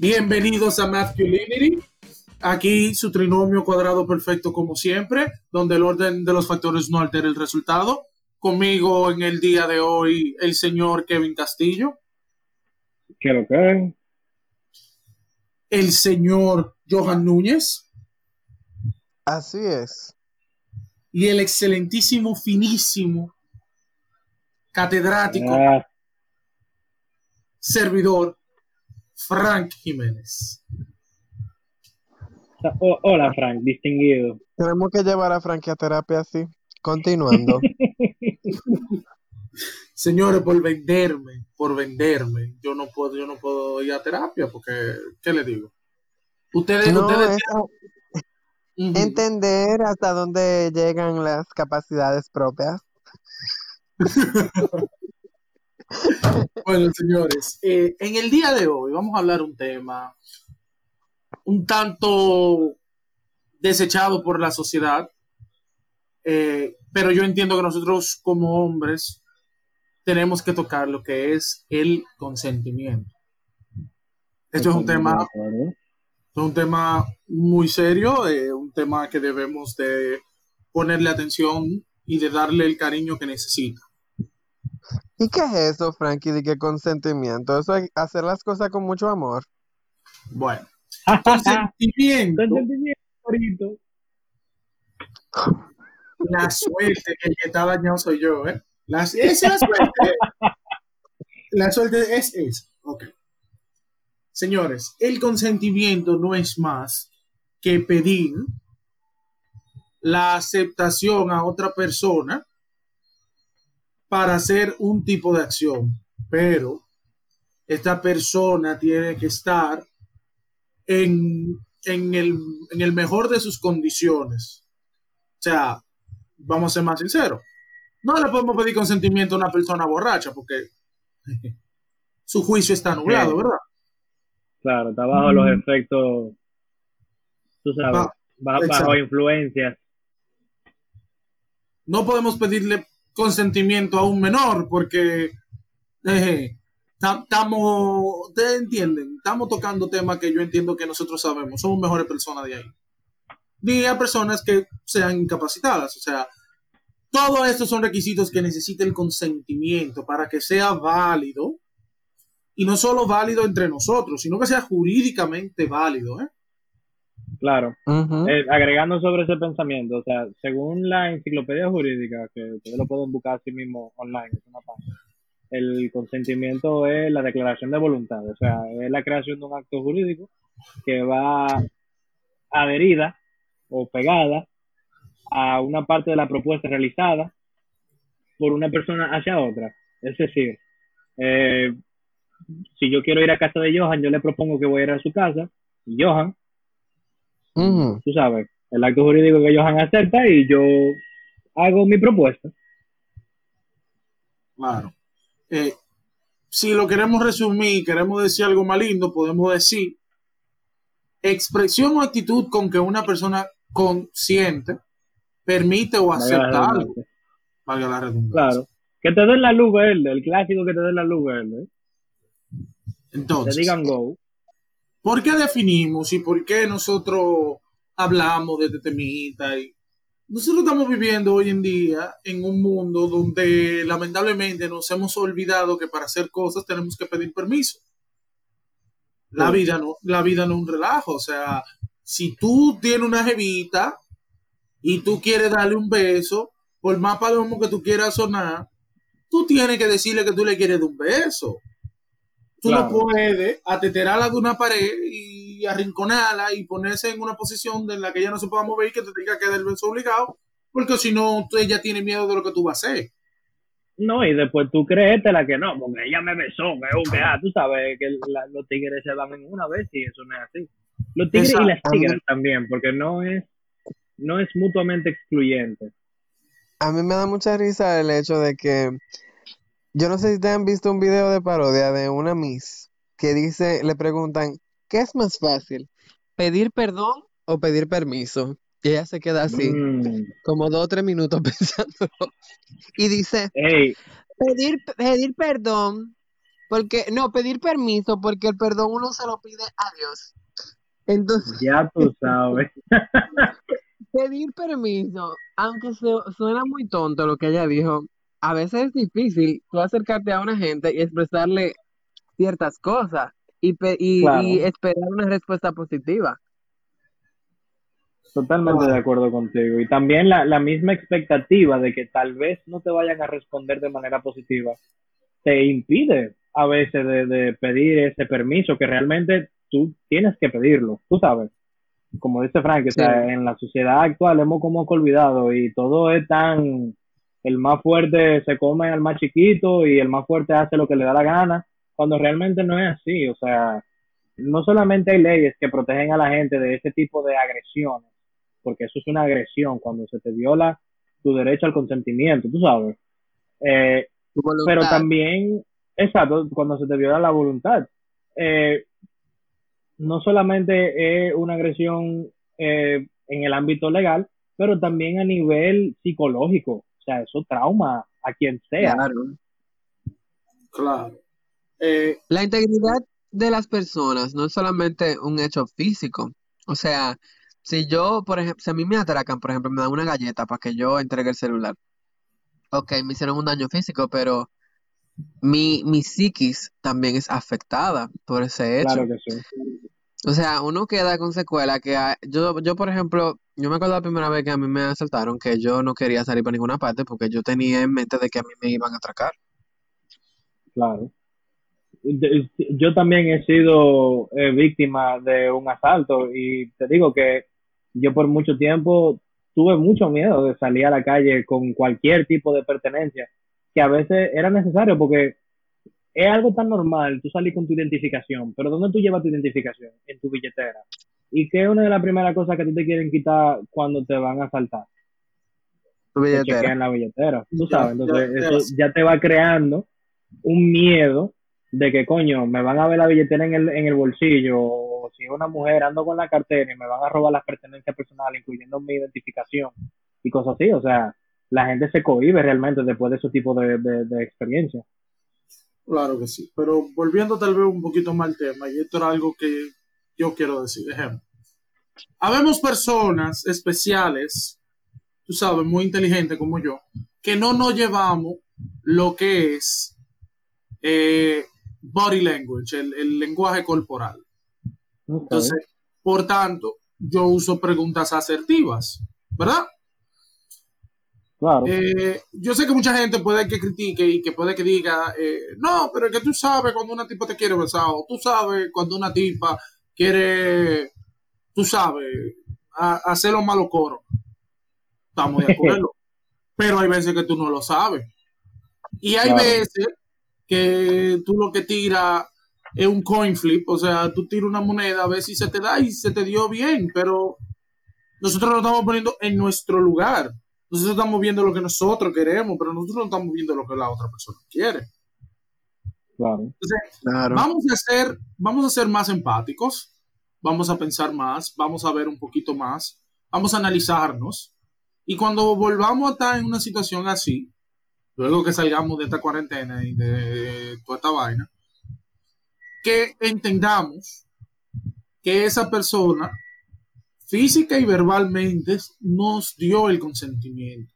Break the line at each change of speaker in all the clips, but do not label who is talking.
Bienvenidos a Masculinity. Aquí su trinomio cuadrado perfecto como siempre, donde el orden de los factores no altera el resultado. Conmigo en el día de hoy el señor Kevin Castillo.
¿Qué lo que
El señor Johan Núñez.
Así es.
Y el excelentísimo, finísimo, catedrático,
Ah,
servidor, Frank Jiménez.
o- hola, Frank, distinguido.
Tenemos que llevar a Frankie a terapia así. Continuando.
Señores, por venderme, por venderme, yo no puedo, yo no puedo ir a terapia porque, ¿qué le digo? Ustedes,
no,
ustedes,
es
Ujú.
entender hasta dónde llegan las capacidades propias.
Bueno, señores, eh, en el día de hoy vamos a hablar un tema un tanto desechado por la sociedad, eh, pero yo entiendo que nosotros como hombres tenemos que tocar lo que es el consentimiento. Esto es un tema, es un tema muy serio, eh, un tema que debemos de ponerle atención y de darle el cariño que necesita.
¿Y qué es eso, Frankie? ¿De qué consentimiento? Eso es hacer las cosas con mucho amor.
Bueno, consentimiento.
Consentimiento.
La suerte, que el que está dañado soy yo, ¿eh? La, esa es la suerte. La suerte es esa. Ok. Señores, el consentimiento no es más que pedir la aceptación a otra persona para hacer un tipo de acción, pero esta persona tiene que estar en, en el, en el mejor de sus condiciones. O sea, vamos a ser más sinceros. No le podemos pedir consentimiento a una persona borracha porque su juicio está nublado. ¿verdad?
Claro, está bajo los efectos, tú sabes,
Ah,
ba- bajo
exacto.
influencias.
No podemos pedirle consentimiento a un menor porque estamos, ustedes entienden, estamos tocando temas que yo entiendo que nosotros sabemos, somos mejores personas de ahí. Ni a personas que sean incapacitadas, o sea, todos estos son requisitos que necesita el consentimiento para que sea válido y no solo válido entre nosotros, sino que sea jurídicamente válido, ¿eh?
Claro. Eh, agregando sobre ese pensamiento, o sea, según la enciclopedia jurídica, que ustedes lo pueden buscar así mismo online, es una página, el consentimiento es la declaración de voluntad, o sea, es la creación de un acto jurídico que va adherida o pegada a una parte de la propuesta realizada por una persona hacia otra. Es decir, eh, si yo quiero ir a casa de Johan, yo le propongo que voy a ir a su casa, y Johan Tú sabes, el acto jurídico que Johan acepta y yo hago mi propuesta.
Claro. Eh, si lo queremos resumir, queremos decir algo más lindo, podemos decir expresión o actitud con que una persona consciente permite o acepta algo. Valga la redundancia.
Claro. Que te den la luz verde, el clásico que te den la luz verde. Te
Entonces,
digan go.
¿Por qué definimos y por qué nosotros hablamos de este temita? Y nosotros estamos viviendo hoy en día en un mundo donde lamentablemente nos hemos olvidado que para hacer cosas tenemos que pedir permiso. La vida no, la vida no es un relajo. O sea, si tú tienes una jevita y tú quieres darle un beso, por más palomo que tú quieras sonar, tú tienes que decirle que tú le quieres dar un beso. Tú
Claro.
no puedes ateterarla de una pared y arrinconarla y ponerse en una posición en la que ella no se pueda mover y que te tenga que dar el beso obligado, porque si no, ella tiene miedo de lo que tú vas a hacer.
No, y después tú creértela que no, porque ella me besó, un que, ah, tú sabes que la- los tigres se van en una vez y eso no es así. Los tigres y las tigres también, porque no es, no es mutuamente excluyente.
A mí me da mucha risa el hecho de que yo no sé si ustedes han visto un video de parodia de una Miss que dice, le preguntan, ¿qué es más fácil? ¿Pedir perdón o pedir permiso? Y ella se queda así,
Mm.
como dos o tres minutos pensándolo. Y dice,
Ey,
pedir, pedir perdón Porque, no, pedir permiso, porque el perdón uno se lo pide a Dios. Entonces,
Ya tú sabes.
pedir permiso, aunque se- suena muy tonto lo que ella dijo, a veces es difícil tú acercarte a una gente y expresarle ciertas cosas y, pe- y,
Claro.
y esperar una respuesta positiva.
Totalmente de acuerdo contigo. Y también la, la misma expectativa de que tal vez no te vayan a responder de manera positiva te impide a veces de, de pedir ese permiso que realmente tú tienes que pedirlo, tú sabes. Como dice Frank, o sea, en la sociedad actual hemos como que olvidado y todo es tan, el más fuerte se come al más chiquito y el más fuerte hace lo que le da la gana, cuando realmente no es así, o sea, no solamente hay leyes que protegen a la gente de ese tipo de agresiones, porque eso es una agresión cuando se te viola tu derecho al consentimiento, tú sabes. Eh, pero también, exacto, cuando se te viola la voluntad. Eh, no solamente es una agresión eh, en el ámbito legal, pero también a nivel psicológico. Sea, eso trauma a quien sea.
Claro.
Claro. Eh,
La integridad de las personas no es solamente un hecho físico. O sea, si yo, por ejemplo, si a mí me atracan, por ejemplo, me dan una galleta para que yo entregue el celular. Ok, me hicieron un daño físico, pero mi, mi psiquis también es afectada por ese hecho.
Claro que sí.
O sea, uno queda con secuela que yo, yo, por ejemplo, yo me acuerdo la primera vez que a mí me asaltaron que yo no quería salir para ninguna parte porque yo tenía en mente de que a mí me iban a atracar.
Claro. Yo también he sido eh, víctima de un asalto y te digo que yo por mucho tiempo tuve mucho miedo de salir a la calle con cualquier tipo de pertenencia que a veces era necesario porque es algo tan normal tú salir con tu identificación, pero ¿dónde tú llevas tu identificación? En tu billetera. ¿Y qué es una de las primeras cosas que tú te quieren quitar cuando te van a asaltar?
Tu
te
billetera.
chequean la billetera, tú sabes, entonces
ya, ya.
eso ya te va creando un miedo de que coño, me van a ver la billetera en el, en el bolsillo, o si es una mujer ando con la cartera y me van a robar las pertenencias personales, incluyendo mi identificación y cosas así, o sea, la gente se cohíbe realmente después de ese tipo de, de, de experiencias.
Claro que sí, pero volviendo tal vez un poquito más al tema, y esto era algo que yo quiero decir, ejemplo. Habemos personas especiales, tú sabes, muy inteligentes como yo, que no nos llevamos lo que es eh, body language, el, el lenguaje corporal. Entonces, por tanto, yo uso preguntas asertivas, ¿verdad?
Claro,
Eh, yo sé que mucha gente puede que critique y que puede que diga, eh, no, pero es que tú sabes cuando una tipa te quiere besar, o tú sabes cuando una tipa quiere, tú sabes, a- hacer los malos coros. Estamos de acuerdo. pero hay veces que tú no lo sabes. Y hay
Claro.
veces que tú lo que tiras es un coin flip, o sea, tú tiras una moneda a ver si se te da y se te dio bien, pero nosotros nos estamos poniendo en nuestro lugar. Nosotros estamos viendo lo que nosotros queremos, pero nosotros no estamos viendo lo que la otra persona quiere.
claro.
Entonces,
Claro.
vamos a ser, vamos a ser más empáticos, vamos a pensar más, vamos a ver un poquito más, vamos a analizarnos. Y cuando volvamos a estar en una situación así, luego que salgamos de esta cuarentena y de toda esta vaina, que entendamos que esa persona física y verbalmente nos dio el consentimiento.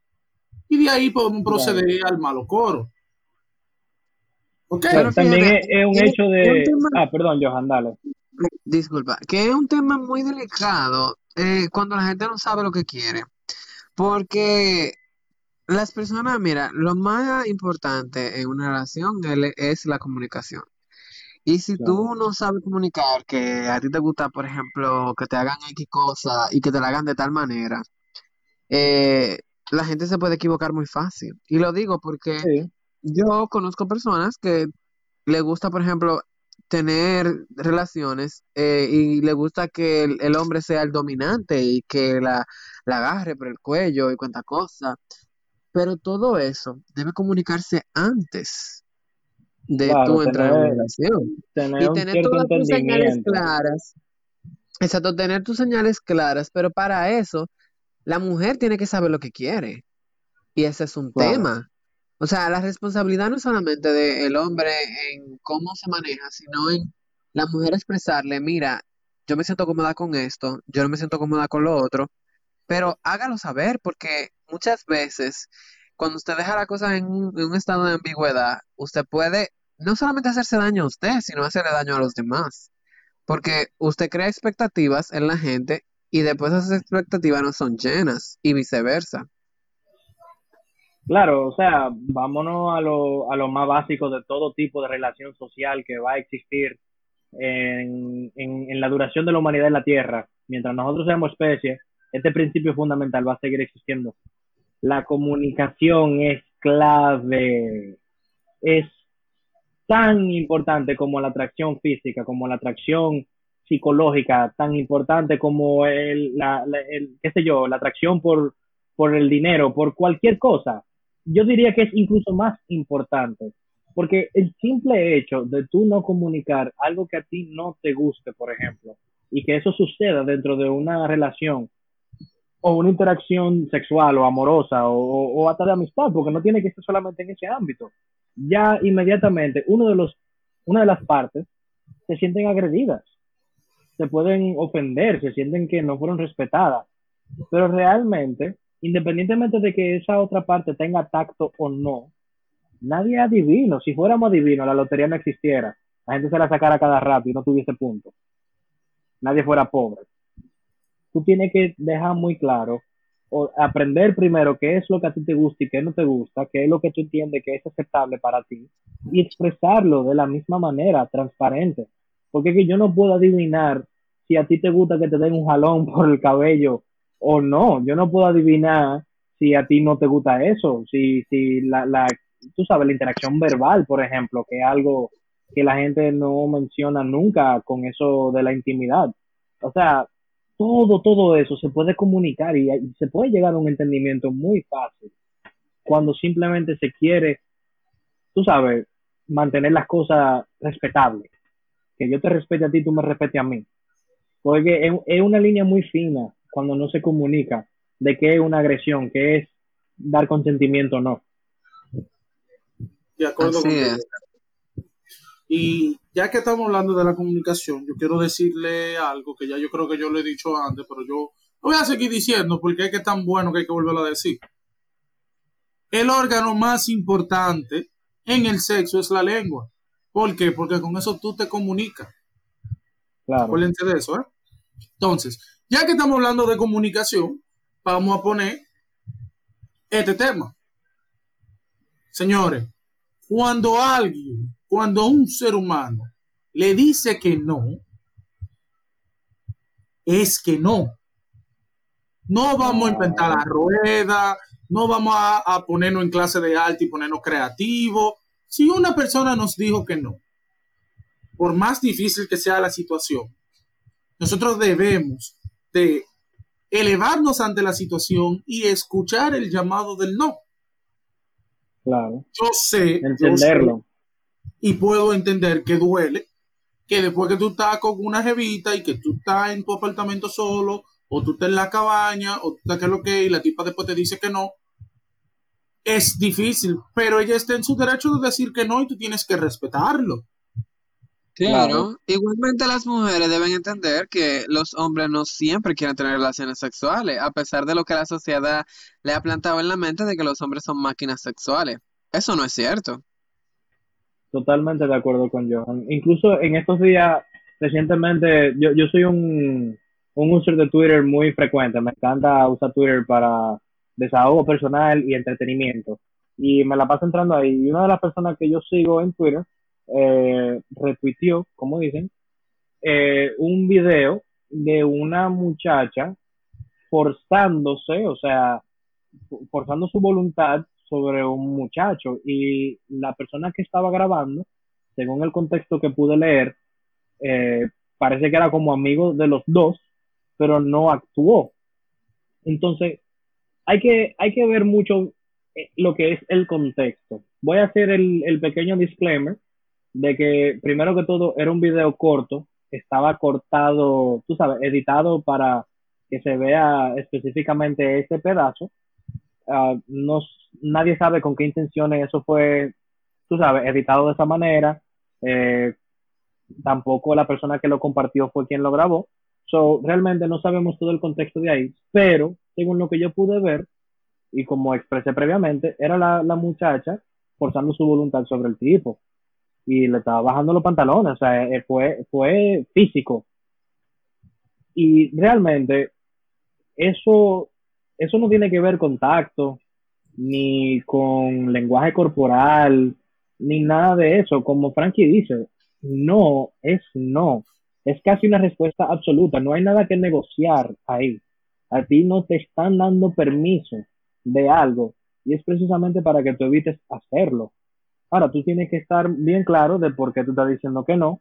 Y de ahí podemos proceder al malo coro.
Pero
También es, es un hecho de...
un tema-
Ah, perdón, Johan, dale.
Disculpa, que es un tema muy delicado eh, cuando la gente no sabe lo que quiere. Porque las personas, mira, lo más importante en una relación es la comunicación. Y si tú
Claro.
no sabes comunicar, que a ti te gusta, por ejemplo, que te hagan X cosa y que te la hagan de tal manera, eh, la gente se puede equivocar muy fácil. Y lo digo porque
Sí,
yo conozco personas que le gusta, por ejemplo, tener relaciones eh, y le gusta que el, el hombre sea el dominante y que la, la agarre por el cuello y cuanta cosa. Pero todo eso debe comunicarse antes de
Claro,
tú entrar en relación.
tener
Y tener todas tus señales claras. Exacto, tener tus señales claras, pero para eso la mujer tiene que saber lo que quiere. Y ese es un
Claro.
tema. O sea, la responsabilidad no es solamente del hombre en cómo se maneja, sino en la mujer expresarle, mira, yo me siento cómoda con esto, yo no me siento cómoda con lo otro, pero hágalo saber, porque muchas veces cuando usted deja la cosa en un, en un estado de ambigüedad, usted puede no solamente hacerse daño a usted, sino hacerle daño a los demás. Porque usted crea expectativas en la gente y después esas expectativas no son llenas y viceversa.
Claro, o sea, vámonos a lo, a lo más básico de todo tipo de relación social que va a existir en, en, en la duración de la humanidad en la Tierra. Mientras nosotros seamos especie, este principio fundamental va a seguir existiendo. La comunicación es clave, es tan importante como la atracción física, como la atracción psicológica, tan importante como el, la, el, qué sé yo, la atracción por, por el dinero, por cualquier cosa. Yo diría que es incluso más importante, porque el simple hecho de tú no comunicar algo que a ti no te guste, por ejemplo, y que eso suceda dentro de una relación o una interacción sexual o amorosa o, o hasta de amistad, porque no tiene que ser solamente en ese ámbito. Ya inmediatamente uno de los, una de las partes se sienten agredidas, se pueden ofender, se sienten que no fueron respetadas, pero realmente, independientemente de que esa otra parte tenga tacto o no, nadie adivino. Si fuéramos adivinos, la lotería no existiera. La gente se la sacara cada rato y no tuviese punto. Nadie fuera pobre tú tienes que dejar muy claro o aprender primero qué es lo que a ti te gusta y qué no te gusta, qué es lo que tú entiendes que es aceptable para ti y expresarlo de la misma manera, transparente. Porque es que yo no puedo adivinar si a ti te gusta que te den un jalón por el cabello o no. Yo no puedo adivinar si a ti no te gusta eso, si, si la, la, tú sabes, la interacción verbal, por ejemplo, que es algo que la gente no menciona nunca con eso de la intimidad. O sea, todo, todo eso se puede comunicar y, y se puede llegar a un entendimiento muy fácil cuando simplemente se quiere, tú sabes, mantener las cosas respetables. Que yo te respete a ti, tú me respetes a mí. Porque es, es una línea muy fina cuando no se comunica de qué es una agresión, qué es dar consentimiento o no.
De acuerdo
Así es.
Y ya que estamos hablando de la comunicación, yo quiero decirle algo que ya yo creo que yo lo he dicho antes, pero yo lo voy a seguir diciendo porque es que es tan bueno que hay que volverlo a decir. El órgano más importante en el sexo es la lengua. ¿Por qué? Porque con eso tú te comunicas.
Claro.
Acuérdense de eso, ¿eh? Entonces, ya que estamos hablando de comunicación, vamos a poner este tema. Señores, cuando alguien, cuando un ser humano le dice que no, es que no. No vamos a inventar la rueda, no vamos a, a ponernos en clase de arte y ponernos creativos. Si una persona nos dijo que no, por más difícil que sea la situación, nosotros debemos de elevarnos ante la situación y escuchar el llamado del no.
Claro.
Yo sé, yo sé
Entenderlo.
Y puedo entender que duele, que después que tú estás con una jevita y que tú estás en tu apartamento solo, o tú estás en la cabaña, o tú estás que lo que, y la tipa después te dice que no, es difícil, pero ella está en su derecho de decir que no y tú tienes que respetarlo.
Claro.
Claro.
Igualmente las mujeres deben entender que los hombres no siempre quieren tener relaciones sexuales, a pesar de lo que la sociedad le ha plantado en la mente de que los hombres son máquinas sexuales. Eso no es cierto.
Totalmente de acuerdo con Johan. Incluso en estos días, recientemente, yo, yo soy un, un user de Twitter muy frecuente. Me encanta usar Twitter para desahogo personal y entretenimiento. Y me la paso entrando ahí. Y una de las personas que yo sigo en Twitter eh, retuiteó, como dicen, eh, un video de una muchacha forzándose, o sea, forzando su voluntad sobre un muchacho y la persona que estaba grabando, según el contexto que pude leer, eh, parece que era como amigo de los dos, pero no actuó. Entonces, hay que, hay que ver mucho eh, lo que es el contexto. Voy a hacer el, el pequeño disclaimer de que primero que todo era un video corto, estaba cortado, tú sabes, editado para que se vea específicamente ese pedazo ah, no, nadie sabe con qué intenciones eso fue, tú sabes, editado de esa manera. Eh, tampoco la persona que lo compartió fue quien lo grabó. So, realmente no sabemos todo el contexto de ahí, pero según lo que yo pude ver, y como expresé previamente, era la, la muchacha forzando su voluntad sobre el tipo y le estaba bajando los pantalones, o sea, eh, fue, fue físico. Y realmente eso, eso no tiene que ver con tacto, ni con lenguaje corporal, ni nada de eso. Como Frankie dice, no es no. Es casi una respuesta absoluta. No hay nada que negociar ahí. A ti no te están dando permiso de algo y es precisamente para que tú evites hacerlo. Ahora, tú tienes que estar bien claro de por qué tú estás diciendo que no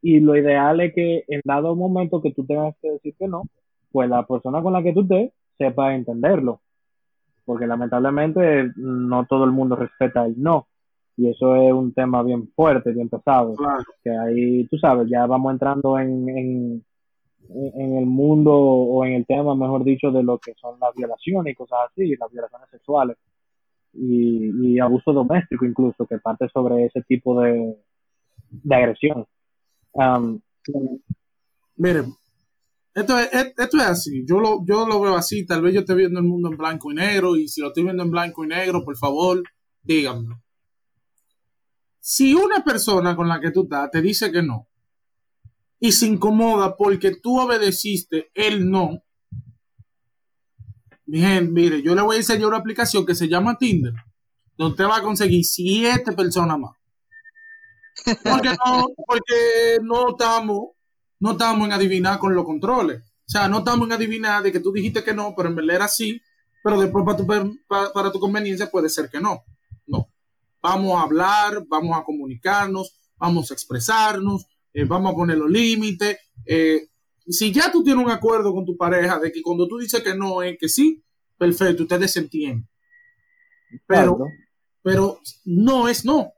y lo ideal es que en dado momento que tú tengas que decir que no, pues la persona con la que tú estés sepa entenderlo. Porque lamentablemente no todo el mundo respeta el no. Y eso es un tema bien fuerte, bien pesado. Que ahí, tú sabes, ya vamos entrando en, en, en el mundo o en el tema, mejor dicho, de lo que son las violaciones y cosas así, las violaciones sexuales y, y abuso doméstico incluso, que parte sobre ese tipo de, de agresión. Um,
Miren, esto es, esto es así, yo lo, yo lo veo así, tal vez yo esté viendo el mundo en blanco y negro y si lo estoy viendo en blanco y negro, por favor, díganmelo. Si una persona con la que tú estás te dice que no, y se incomoda porque tú obedeciste el no. Bien, mire, yo le voy a enseñar una aplicación que se llama Tinder, donde va a conseguir siete personas más. Porque no, porque no estamos, no estamos en adivinar con los controles. O sea, no estamos en adivinar de que tú dijiste que no, pero en verdad era así, pero después para tu, para, para tu conveniencia puede ser que no. No. Vamos a hablar, vamos a comunicarnos, vamos a expresarnos, eh, vamos a poner los límites. Eh, si ya tú tienes un acuerdo con tu pareja de que cuando tú dices que no es que sí, perfecto, ustedes se entienden. Pero, pero no es no.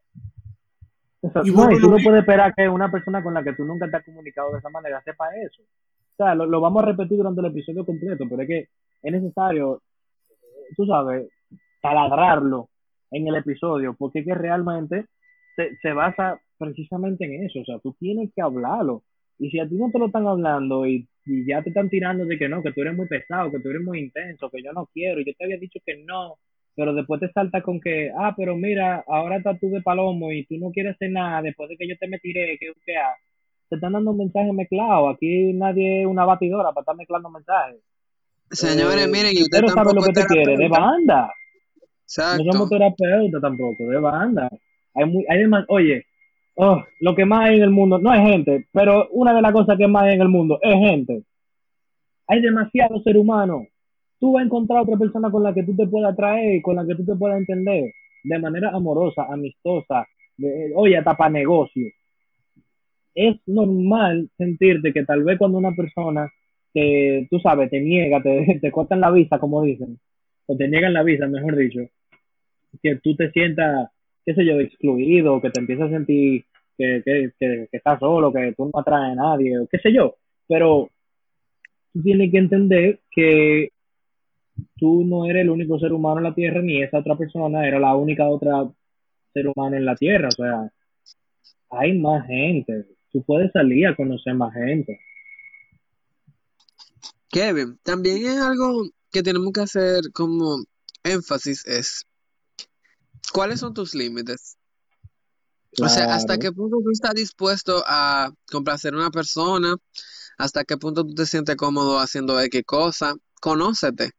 Y, no, tú no puedes esperar que una persona con la que tú nunca te has comunicado de esa manera sepa eso. O sea, lo, lo vamos a repetir durante el episodio completo, pero es que es necesario, tú sabes, taladrarlo en el episodio, porque es que realmente se, se basa precisamente en eso. O sea, tú tienes que hablarlo. Y si a ti no te lo están hablando y, ya te están tirando de que no, que tú eres muy pesado, que tú eres muy intenso, que yo no quiero, y yo te había dicho que no, pero después te salta con que, ah, pero mira, ahora estás tú de palomo y tú no quieres hacer nada después de que yo te me tiré, que qué Te están dando un mensaje mezclado. Aquí nadie es una batidora para estar mezclando mensajes.
Señores,
Eh,
miren, y usted
Pero sabe lo que te quiere, de banda. No
Exacto.
somos terapeutas tampoco, de banda. Hay muy, hay demás, oye, oh, lo que más hay en el mundo, no es gente, pero una de las cosas que más hay en el mundo es gente. Hay demasiado ser humano. Tú vas a encontrar otra persona con la que tú te puedas atraer, con la que tú te puedas entender, de manera amorosa, amistosa, oye, hasta para negocio. Es normal sentirte que tal vez cuando una persona que, tú sabes, te niega, te, te cortan la visa, como dicen, o te niegan la visa, mejor dicho, que tú te sientas, qué sé yo, excluido, que te empiezas a sentir que, que, que, que estás solo, que tú no atraes a nadie, o qué sé yo. Pero tú tienes que entender que tú no eres el único ser humano en la Tierra, ni esa otra persona era la única otra ser humano en la Tierra. O sea, hay más gente. Tú puedes salir a conocer más gente.
Kevin, también es algo que tenemos que hacer como énfasis es, ¿cuáles son tus límites? O sea, ¿hasta qué punto tú estás dispuesto a complacer a una persona? ¿Hasta qué punto tú te sientes cómodo haciendo X cosa? Conócete.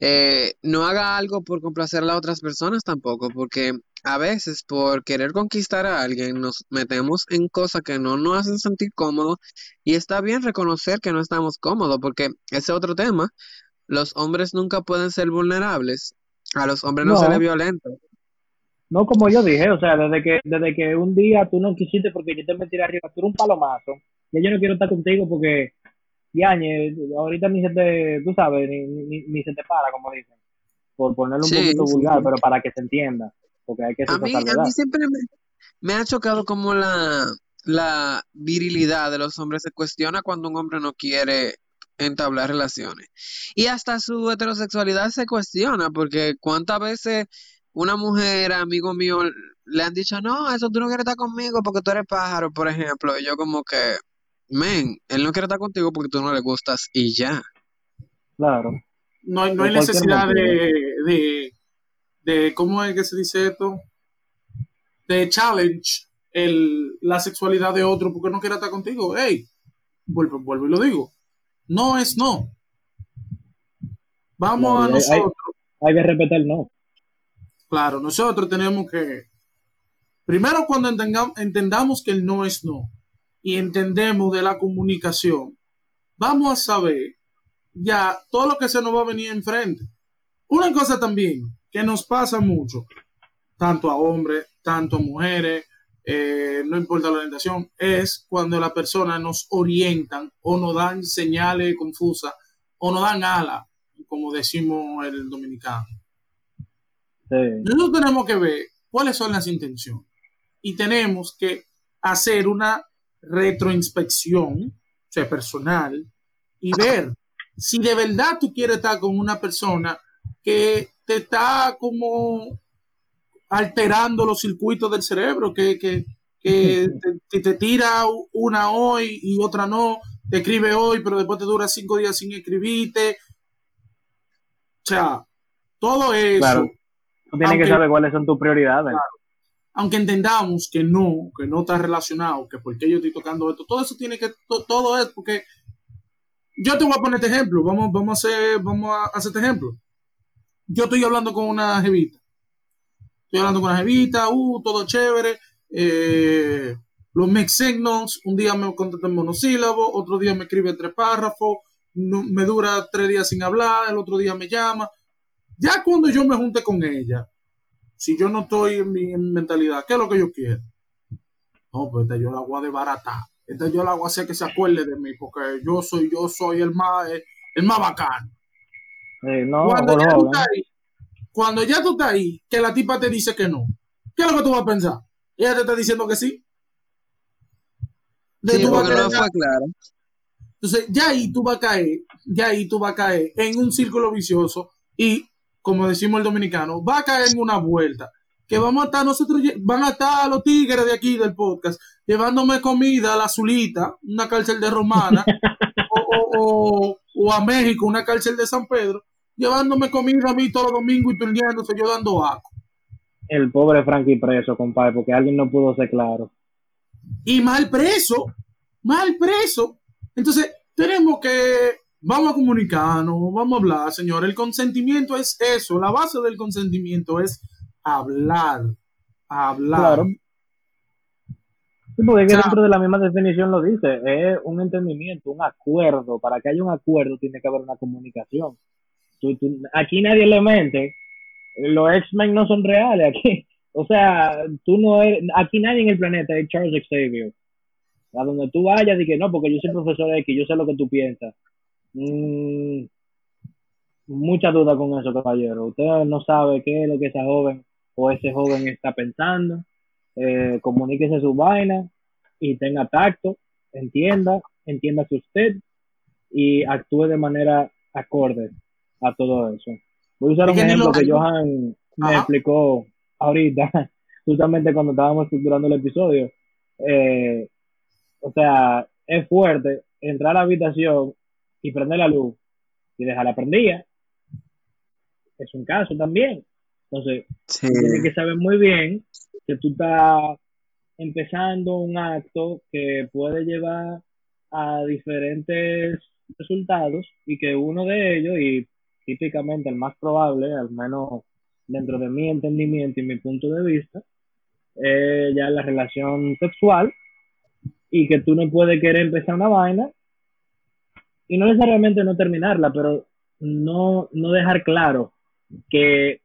Eh, no haga algo por complacer a las otras personas tampoco, porque a veces por querer conquistar a alguien nos metemos en cosas que no nos hacen sentir cómodos y está bien reconocer que no estamos cómodos, porque ese es otro tema. Los hombres nunca pueden ser vulnerables. A los hombres no se les violenta.
no como yo dije, o sea, desde que, desde que un día tú no quisiste porque yo te me tiré arriba, tú eres un palomazo, ya yo no quiero estar contigo porque, yañe, ahorita ni se te, tú sabes, ni, ni, ni se te para, como dicen, por ponerlo un
Sí,
poquito
sí,
vulgar,
sí.
pero para que se entienda, porque hay que
A
ser
mí, a mí siempre me, me ha chocado como la, la virilidad de los hombres se cuestiona cuando un hombre no quiere entablar relaciones. Y hasta su heterosexualidad se cuestiona, porque cuántas veces una mujer, amigo mío, le han dicho, no, eso tú no quieres estar conmigo porque tú eres pájaro, por ejemplo. Y yo como que, men, él no quiere estar contigo porque tú no le gustas y ya.
Claro.
No hay, no hay necesidad de, de, de, ¿cómo es que se dice esto? De challenge el, la sexualidad de otro porque no quiere estar contigo. Hey, vuelvo, vuelvo y lo digo. No es no. Vamos a nosotros.
Hay, que respetar no.
Claro, nosotros tenemos que, primero cuando entendamos, entendamos que el no es no y entendemos de la comunicación, vamos a saber ya todo lo que se nos va a venir enfrente. Una cosa también que nos pasa mucho, tanto a hombres, tanto a mujeres, eh, no importa la orientación, es cuando la persona nos orientan o nos dan señales confusas o nos dan alas, como decimos el dominicano. Nosotros tenemos que ver cuáles son las intenciones y tenemos que hacer una retroinspección, o sea, personal, y ver si de verdad tú quieres estar con una persona que te está como alterando los circuitos del cerebro, que, que, te, te, tira una hoy y otra no, te escribe hoy, pero después te dura cinco días sin escribirte. O sea, todo eso.
Claro. tienes que saber cuáles son tus prioridades.
Aunque entendamos que no, que no está relacionado, que porque yo estoy tocando esto, todo eso tiene que, todo es porque yo te voy a poner este ejemplo, vamos, vamos a hacer, vamos a hacer este ejemplo. Yo estoy hablando con una jevita Estoy hablando con una jevita, uh, todo chévere. Eh, los mix signals, un día me contesta en monosílabo, otro día me escribe tres párrafos, me dura tres días sin hablar, el otro día me llama. Ya cuando yo me junte con ella, si yo no estoy en mi mentalidad, ¿qué es lo que yo quiero? No, pues esta yo la voy a desbaratar. Esta yo la voy a hacer que se acuerde de mí, porque yo soy, yo soy el más, el más bacán.
no,
cuando, ya tú estás ahí, cuando ya tú estás ahí, que la tipa te dice que no, ¿qué es lo que tú vas a pensar? Ella te está diciendo que sí.
De sí, no fue claro.
Entonces, ya ahí tú vas a caer, ya ahí tú vas a caer en un círculo vicioso y, como decimos el dominicano, va a caer en una vuelta. Que vamos a estar nosotros, van a estar los tigres de aquí del podcast, llevándome comida a la Zulita, una cárcel de Romana, o, o, a México, una cárcel de San Pedro, llevándome comida a mí todos los domingos y perdiéndose yo dando aco.
El pobre Frankie preso, compadre, porque alguien no pudo ser claro.
Y mal preso, mal preso. Entonces, tenemos que, vamos a comunicarnos, vamos a hablar, señor. El consentimiento es eso, la base del consentimiento es hablar, hablar. Claro.
Sí, porque dentro de la misma definición lo dice, es un entendimiento, un acuerdo. Para que haya un acuerdo tiene que haber una comunicación aquí nadie le mente. Los X-Men no son reales aquí. O sea, tú no eres, aquí nadie en el planeta es Charles Xavier. A donde tú vayas y que no, porque yo soy profesor X, yo sé lo que tú piensas. Mm, mucha duda con eso, caballero. Usted no sabe qué es lo que esa joven o ese joven está pensando. Eh, comuníquese su vaina y tenga tacto, entienda, entiéndase usted y actúe de manera acorde a todo eso. Voy a usar un ejemplo que Johan me explicó ahorita, justamente cuando estábamos estructurando el episodio. Eh, o sea, es fuerte entrar a la habitación y prender la luz y dejarla prendida. Es un caso también. Entonces, tienes que saber muy bien que tú estás empezando un acto que puede llevar a diferentes resultados y que uno de ellos, y típicamente el más probable, al menos dentro de mi entendimiento y mi punto de vista, es ya la relación sexual y que tú no puedes querer empezar una vaina y no necesariamente no terminarla, pero no, no dejar claro que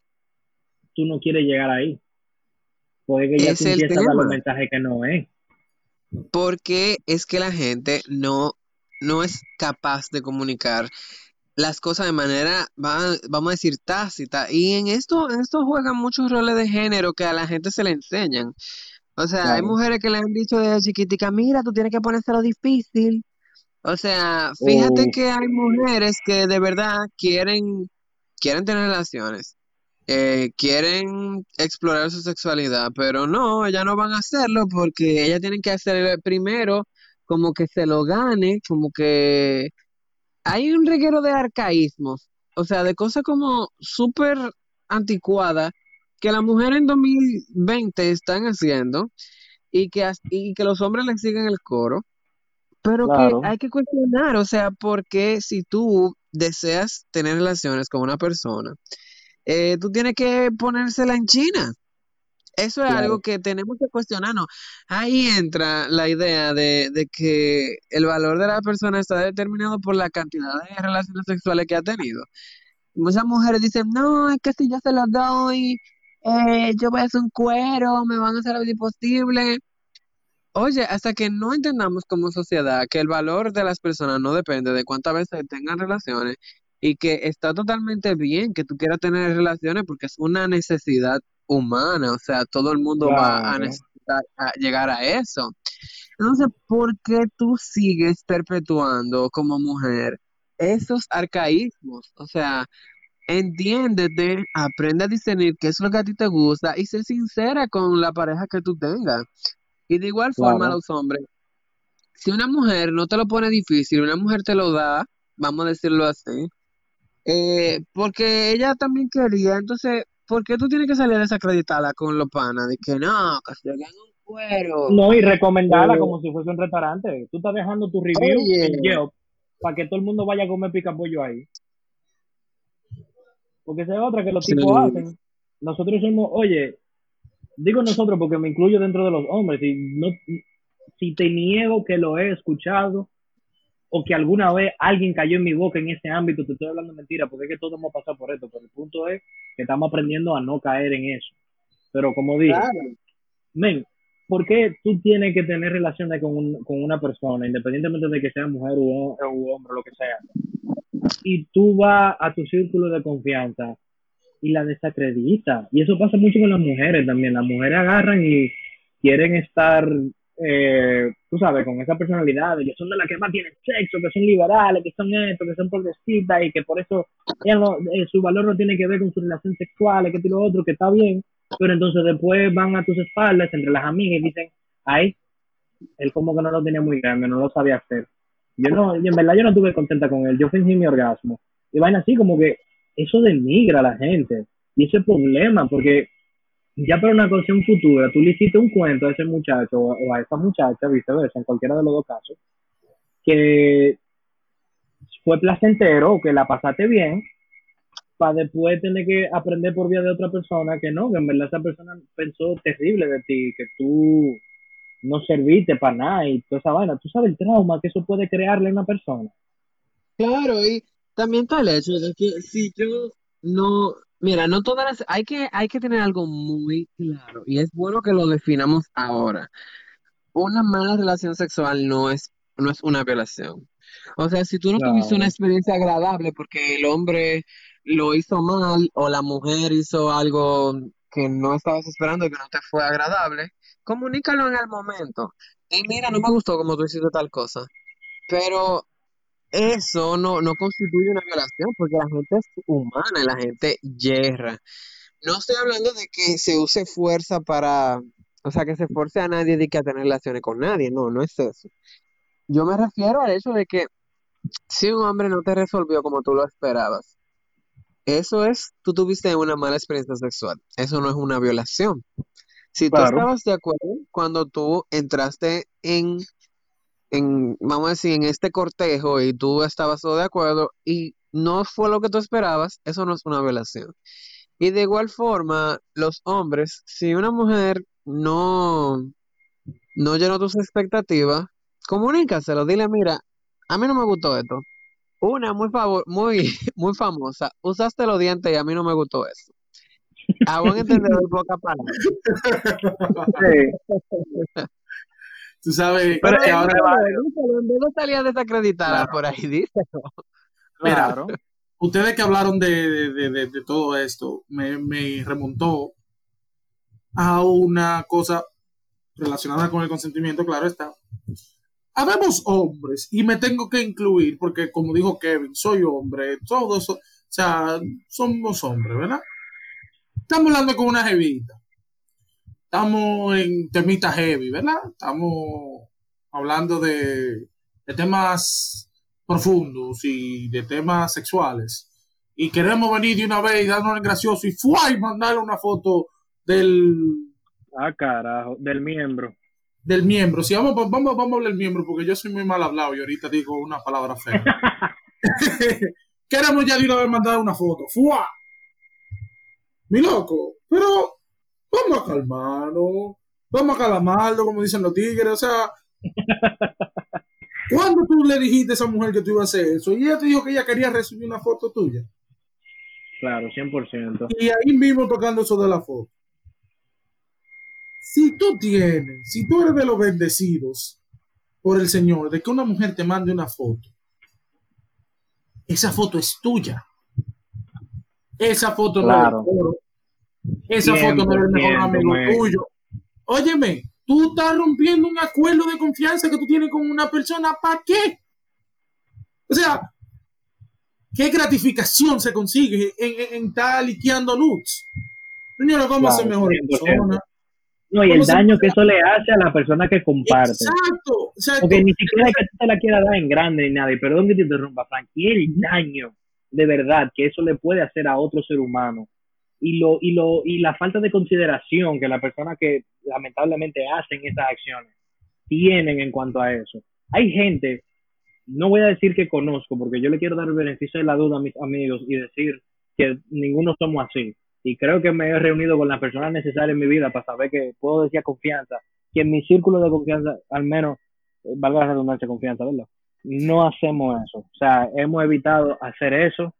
tú no quieres llegar ahí. Puede que ya es tú a dar un mensaje que no es.
Porque es que la gente no, no es capaz de comunicar las cosas de manera, vamos a decir, tácita. Y en esto, en esto juegan muchos roles de género que a la gente se le enseñan. O sea, hay mujeres que le han dicho desde chiquitica, mira, tú tienes que lo difícil, O sea, fíjate que hay mujeres que de verdad quieren, quieren tener relaciones, eh, quieren explorar su sexualidad, pero no, ellas no van a hacerlo porque ellas tienen que hacer primero como que se lo gane, como que hay un reguero de arcaísmos, o sea, de cosas como súper anticuadas que las mujeres en 2020 están haciendo y que, y que los hombres le siguen el coro. Pero
Claro.
que hay que cuestionar, o sea, porque si tú deseas tener relaciones con una persona, eh, tú tienes que ponérsela en China. Eso es
Claro.
algo que tenemos que cuestionarnos. Ahí entra la idea de, de que el valor de la persona está determinado por la cantidad de relaciones sexuales que ha tenido. Muchas mujeres dicen, no, es que si yo se lo doy, eh, yo voy a hacer un cuero, me van a hacer vida imposible. Oye, hasta que no entendamos como sociedad que el valor de las personas no depende de cuántas veces tengan relaciones y que está totalmente bien que tú quieras tener relaciones porque es una necesidad humana, o sea, todo el mundo va a necesitar a llegar a eso. Entonces, ¿por qué tú sigues perpetuando como mujer esos arcaísmos? O sea, entiéndete, aprende a discernir qué es lo que a ti te gusta y sé sincera con la pareja que tú tengas. Y de igual forma,
Claro.
los hombres, si una mujer no te lo pone difícil, una mujer te lo da, vamos a decirlo así, eh, porque ella también quería, entonces, ¿por qué tú tienes que salir a desacreditarla con los panas? De que no, que se hagan un cuero.
No, y recomendarla como si fuese un restaurante. Tú estás dejando tu review
Oye.
en Yelp para que todo el mundo vaya a comer pica pollo ahí. Porque esa es otra que los
Sí.
tipos hacen. Nosotros somos, oye, digo nosotros porque me incluyo dentro de los hombres. Si, no, si te niego que lo he escuchado o que alguna vez alguien cayó en mi boca en ese ámbito, te estoy hablando mentira, porque es que todos hemos pasado por esto. Pero el punto es que estamos aprendiendo a no caer en eso. Pero como dije,
Claro.
men, ¿por qué tú tienes que tener relaciones con, un- con una persona, independientemente de que sea mujer u hombre, lo que sea? Y tú vas a tu círculo de confianza y la desacreditas. Y eso pasa mucho con las mujeres también. Las mujeres agarran y quieren estar, eh, tú sabes, con esa personalidad de que son de las que más tienen sexo, que son liberales, que son esto, que son progresistas y que por eso eh, su valor no tiene que ver con su relación sexual, que lo otro, que está bien, pero entonces después van a tus espaldas entre las amigas y dicen, ay, él como que no lo tenía muy grande, no lo sabía hacer. Yo no, y en verdad yo no estuve contenta con él, yo fingí mi orgasmo. Y vaina así como que eso denigra a la gente. Y ese problema, porque ya para una cuestión futura, tú le hiciste un cuento a ese muchacho o a esa muchacha, viceversa, en cualquiera de los dos casos, que fue placentero, que la pasaste bien, para después tener que aprender por vía de otra persona que no, que en verdad esa persona pensó terrible de ti, que tú no serviste para nada y toda esa vaina. Tú sabes el trauma que eso puede crearle a una persona.
Claro, y también está el hecho de que si yo no, mira, no todas las, hay que, hay que tener algo muy claro, y es bueno que lo definamos ahora. Una mala relación sexual no es, no es una violación. O sea, si tú no tuviste
Claro.
una experiencia agradable porque el hombre lo hizo mal o la mujer hizo algo que no estabas esperando y que no te fue agradable, comunícalo en el momento. Y mira, no me gustó como tú hiciste tal cosa. Pero eso no, no constituye una violación porque la gente es humana y la gente yerra. No estoy hablando de que se use fuerza para, o sea, que se force a nadie de que a tener relaciones con nadie. No, no es eso. Yo me refiero al hecho de que si un hombre no te resolvió como tú lo esperabas, eso es, tú tuviste una mala experiencia sexual. Eso no es una violación. Si tú estabas de acuerdo cuando tú entraste en, en, vamos a decir, en este cortejo y tú estabas todo de acuerdo y no fue lo que tú esperabas, eso no es una violación. Y de igual forma, los hombres, si una mujer no, no llenó tus expectativas, comunícaselo, dile, mira, a mí no me gustó esto. Una muy favor, muy, muy famosa, usaste los dientes y a mí no me gustó eso. A buen entendedor, poca palabra.
Tú sabes
Pero
que ahora,
Díselo, en vez de salir a desacreditarla
Claro.
por ahí, díselo.
Mira,
Claro.
ustedes que hablaron de, de- de- de- de todo esto, me, me remontó a una cosa relacionada con el consentimiento, claro está. habemos hombres, y me tengo que incluir, porque como dijo Kevin, soy hombre, todos, o sea, somos hombres, ¿verdad? Estamos hablando con una jevita. Estamos en temita heavy, ¿verdad? Estamos hablando de, de temas profundos y de temas sexuales. Y queremos venir de una vez y darnos el gracioso y fue y mandarle una foto del
Ah, carajo, del miembro.
del miembro. Si vamos, vamos, vamos a hablar del miembro, porque yo soy muy mal hablado y ahorita digo una palabra fea. Queremos ya de una vez mandar una foto. ¡Fua! Mi loco, pero vamos a calmarnos, vamos a calamarlo, como dicen los tigres. O sea, ¿cuándo tú le dijiste a esa mujer que tú ibas a hacer eso? Y ella te dijo que ella quería recibir una foto tuya.
Claro, 100%.
Y ahí mismo tocando eso de la foto. Si tú tienes, si tú eres de los bendecidos por el Señor, de que una mujer te mande una foto, esa foto es tuya. Esa foto
Claro.
no es. Esa foto no es el mejor amigo tuyo. Óyeme, tú estás rompiendo un acuerdo de confianza que tú tienes con una persona. ¿Para qué? O sea, ¿qué gratificación se consigue en, estar liqueando nudes? Señora, vamos a ser
Claro,
mejores
100%.
personas.
No, y el daño que eso le hace a la persona que comparte.
Exacto, exacto.
Porque ni siquiera es que tú te la quieras dar en grande ni nada. Y perdón que te interrumpa, Frank. Y el daño de verdad que eso le puede hacer a otro ser humano. Y, lo, y, lo, y la falta de consideración que la persona que lamentablemente hacen esas acciones tienen en cuanto a eso. Hay gente, no voy a decir que conozco, porque yo le quiero dar el beneficio de la duda a mis amigos y decir que ninguno somos así. Y creo que me he reunido con las personas necesarias en mi vida para saber que puedo decir confianza, que en mi círculo de confianza, al menos, eh, valga la redundancia, confianza, ¿verdad? No hacemos eso. O sea, hemos evitado hacer eso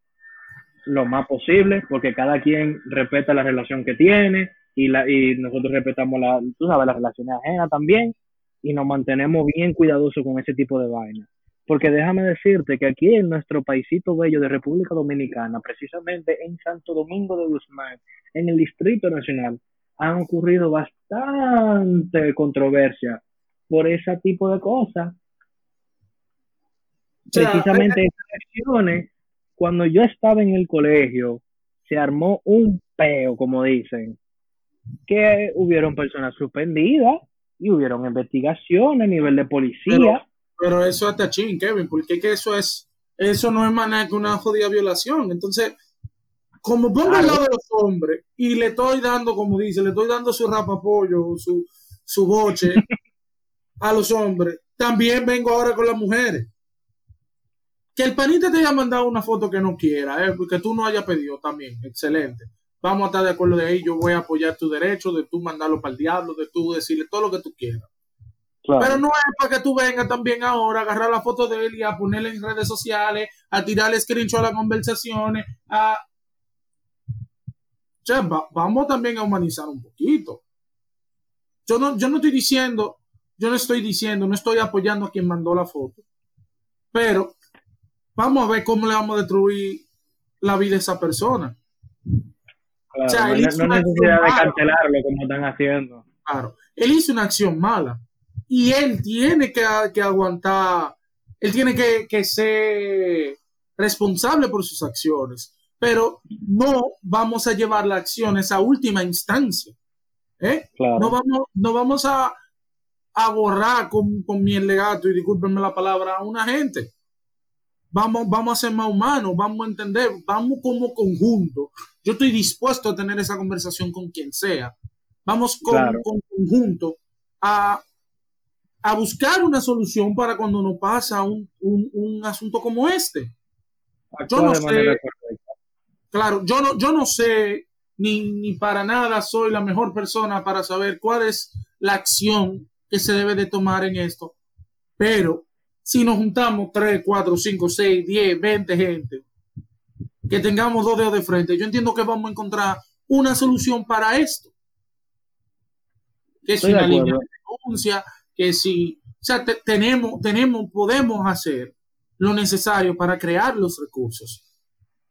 lo más posible, porque cada quien respeta la relación que tiene y, la, y nosotros respetamos la, tú sabes, las relaciones ajenas también y nos mantenemos bien cuidadosos con ese tipo de vainas. Porque déjame decirte que aquí en nuestro paisito bello de República Dominicana, precisamente en Santo Domingo de Guzmán, en el Distrito Nacional, han ocurrido bastante controversia por ese tipo de cosas.
O sea,
Precisamente esas acciones, cuando yo estaba en el colegio, se armó un peo, como dicen, que hubieron personas suspendidas y hubieron investigaciones a nivel de policía.
Pero eso es tachín, Kevin, porque que eso es, eso no es más nada que una jodida violación. Entonces, como pongo al lado de los hombres y le estoy dando, como dice, le estoy dando su rapapollo, su, su boche a los hombres, también vengo ahora con las mujeres. Que el panita te haya mandado una foto que no quiera, eh, porque tú no hayas pedido también, excelente. Vamos a estar de acuerdo de ahí, yo voy a apoyar tu derecho de tú mandarlo para el diablo, de tú decirle todo lo que tú quieras.
Claro.
Pero no es para que tú vengas también ahora a agarrar la foto de él y a ponerla en redes sociales, a tirarle screenshot a las conversaciones, a... O sea, va- vamos también a humanizar un poquito. Yo no, yo no estoy diciendo, yo no estoy diciendo, no estoy apoyando a quien mandó la foto, pero vamos a ver cómo le vamos a destruir la vida a esa persona.
Claro,
o sea,
no
él hizo
no hay
una
necesidad de
acción mala.
cancelarlo como están haciendo.
Claro, él hizo una acción mala y él tiene que, que aguantar, él tiene que, que ser responsable por sus acciones, pero no vamos a llevar la acción a esa última instancia. ¿eh?
Claro.
No vamos, no vamos a, a borrar con, con mi legato, y discúlpenme la palabra, a una gente. Vamos, vamos a ser más humanos, vamos a entender, vamos como conjunto. Yo estoy dispuesto a tener esa conversación con quien sea. Vamos con,
Claro.
con conjunto a, a buscar una solución para cuando nos pasa un, un, un asunto como este.
Actúa
no sé. Claro, yo no, yo no sé ni, ni para nada soy la mejor persona para saber cuál es la acción que se debe de tomar en esto. Pero si nos juntamos 3, 4, 5, 6, 10, 20 gente, que tengamos dos dedos de frente, yo entiendo que vamos a encontrar una solución para esto. Que si
Estoy
una línea de denuncia, que si, o sea, te- tenemos, tenemos, podemos hacer lo necesario para crear los recursos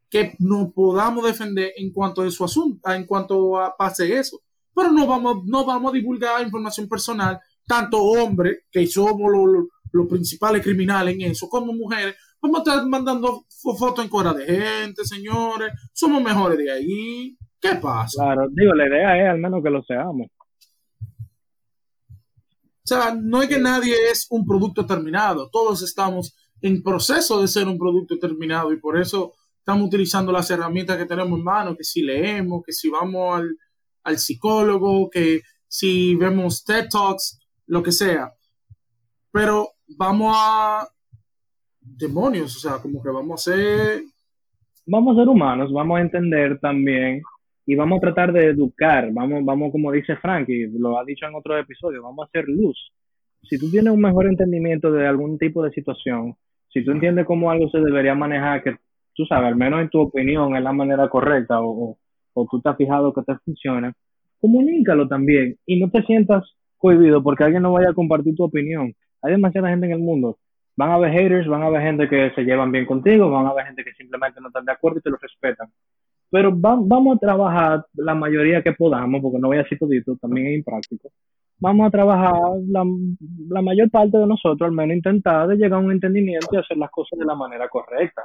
que nos podamos defender en cuanto a su asunto, en cuanto a pase eso. Pero no vamos, no vamos a divulgar información personal, tanto hombres, que somos los, los principales criminales en eso, como mujeres, vamos a estar mandando fotos en cuadra de gente, señores, somos mejores de ahí. ¿Qué pasa?
Claro, digo, la idea es al menos que lo seamos.
O sea, no es que nadie es un producto terminado, todos estamos en proceso de ser un producto terminado y por eso estamos utilizando las herramientas que tenemos en mano, que si leemos, que si vamos al, al psicólogo, que si vemos TED Talks, lo que sea. Pero vamos a demonios, o sea, como que vamos a ser...
Vamos a ser humanos, vamos a entender también y vamos a tratar de educar, vamos, vamos como dice Frankie, lo ha dicho en otro episodio, vamos a hacer luz. Si tú tienes un mejor entendimiento de algún tipo de situación, si tú entiendes cómo algo se debería manejar, que tú sabes, al menos en tu opinión es la manera correcta o, o tú te has fijado que te funciona, comunícalo también y no te sientas cohibido porque alguien no vaya a compartir tu opinión. Hay demasiada gente en el mundo. Van a haber haters, van a haber gente que se llevan bien contigo, van a haber gente que simplemente no están de acuerdo y te lo respetan. Pero vamos a trabajar la mayoría que podamos, porque no voy a decir todito, también es impráctico. Vamos a trabajar la, mayor parte de nosotros, al menos intentar de llegar a un entendimiento y hacer las cosas de la manera correcta.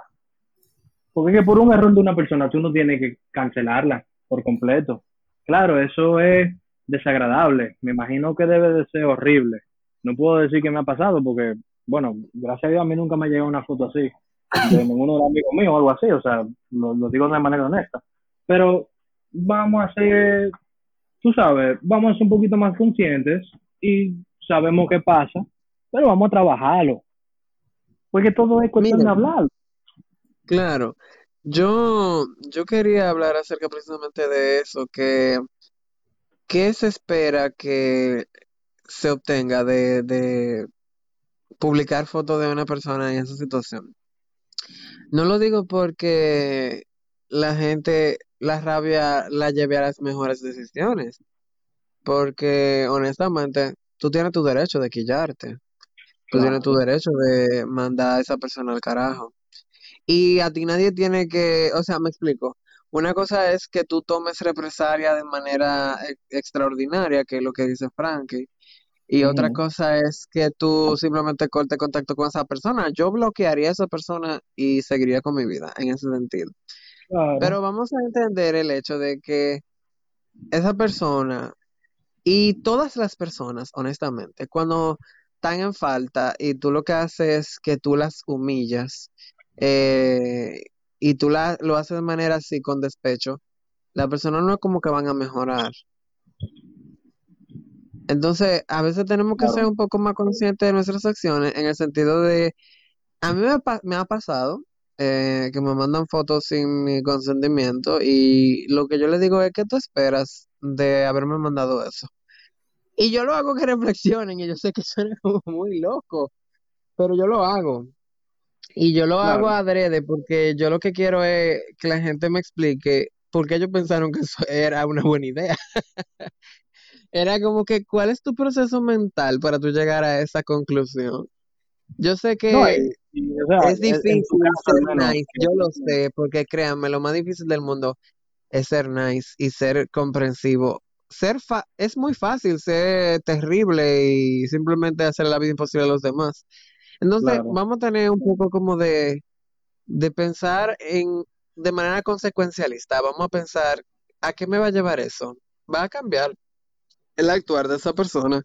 Porque es que por un error de una persona tú no tienes que cancelarla por completo. Claro, eso es desagradable. Me imagino que debe de ser horrible. No puedo decir que me ha pasado porque, bueno, gracias a Dios a mí nunca me ha llegado una foto así de ninguno de los amigos míos o algo así. O sea, lo, lo digo de manera honesta. Pero vamos a ser, tú sabes, vamos a ser un poquito más conscientes y sabemos qué pasa, pero vamos a trabajarlo. Porque todo es cuestión de hablar.
Claro, yo, yo quería hablar acerca precisamente de eso, que ¿qué se espera que se obtenga de, de publicar fotos de una persona en esa situación? No lo digo porque la gente, la rabia la lleve a las mejores decisiones, porque honestamente tú tienes tu derecho de quillarte, tú tienes tu derecho de mandar a esa persona al carajo. Y a ti nadie tiene que, o sea, me explico. Una cosa es que tú tomes represalia de manera e- extraordinaria, que es lo que dice Frankie. Y otra cosa es que tú simplemente cortes contacto con esa persona. Yo bloquearía a esa persona y seguiría con mi vida en ese sentido.
Claro.
Pero vamos a entender el hecho de que esa persona y todas las personas, honestamente, cuando están en falta y tú lo que haces es que tú las humillas eh, y tú la, lo haces de manera así con despecho, la persona no es como que van a mejorar. Entonces, a veces tenemos que ser un poco más conscientes de nuestras acciones en el sentido de, a mí me, ha pasado eh, que me mandan fotos sin mi consentimiento y lo que yo le digo es, ¿qué tú esperas de haberme mandado eso? Y yo lo hago que reflexionen y yo sé que suena como muy loco, pero yo lo hago. Y yo lo hago
Claro.
adrede porque yo lo que quiero es que la gente me explique por qué ellos pensaron que eso era una buena idea. Era como que, ¿cuál es tu proceso mental para tú llegar a esa conclusión? Yo sé que
o sea,
es difícil
caso
ser nice, yo lo sé, porque créanme, lo más difícil del mundo es ser nice y ser comprensivo. Ser fa- es muy fácil ser terrible y simplemente hacer la vida imposible a los demás. Entonces,
claro.
vamos a tener un poco como de, de pensar en, de manera consecuencialista. Vamos a pensar, ¿a qué me va a llevar eso? Va a cambiar el actuar de esa persona.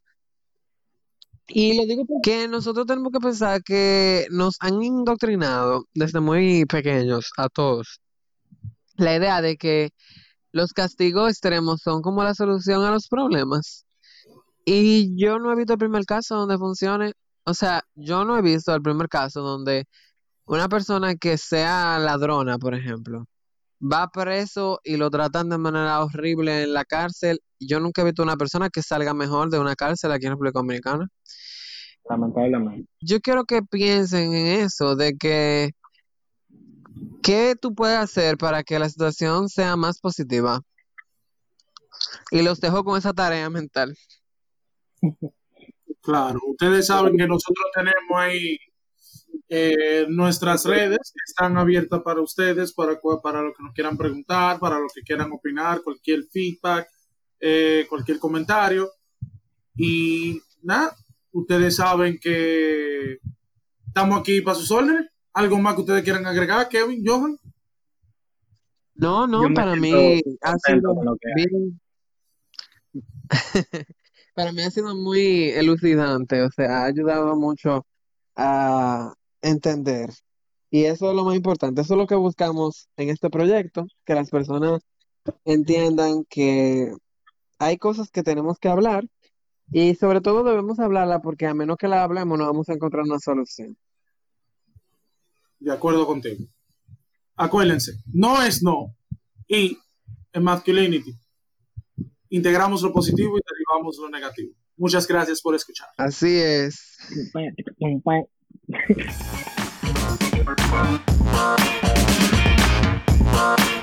Y lo digo porque nosotros tenemos que pensar que nos han indoctrinado desde muy pequeños a todos la idea de que los castigos extremos son como la solución a los problemas. Y yo no he visto el primer caso donde funcione. O sea, yo no he visto el primer caso donde una persona que sea ladrona, por ejemplo, va preso y lo tratan de manera horrible en la cárcel. Yo nunca he visto una persona que salga mejor de una cárcel aquí en República Dominicana.
Lamentablemente.
Yo quiero que piensen en eso, de que qué tú puedes hacer para que la situación sea más positiva. Y los dejo con esa tarea mental.
Claro, ustedes saben que nosotros tenemos ahí eh, nuestras redes que están abiertas para ustedes, para, para lo que nos quieran preguntar, para lo que quieran opinar, cualquier feedback, eh, cualquier comentario. Y nada, Ustedes saben que estamos aquí para sus órdenes. ¿Algo más que ustedes quieran agregar, Kevin, Johan?
No, no, para mí ha sido bien. Para mí ha sido muy elucidante, o sea, ha ayudado mucho a entender. Y eso es lo más importante, eso es lo que buscamos en este proyecto, que las personas entiendan que hay cosas que tenemos que hablar y sobre todo debemos hablarla porque a menos que la hablemos no vamos a encontrar una solución.
De acuerdo contigo. Acuérdense, no es no. Y en masculinity, integramos lo positivo y derivamos lo negativo. Muchas gracias por escuchar.
Así es.
Thank you.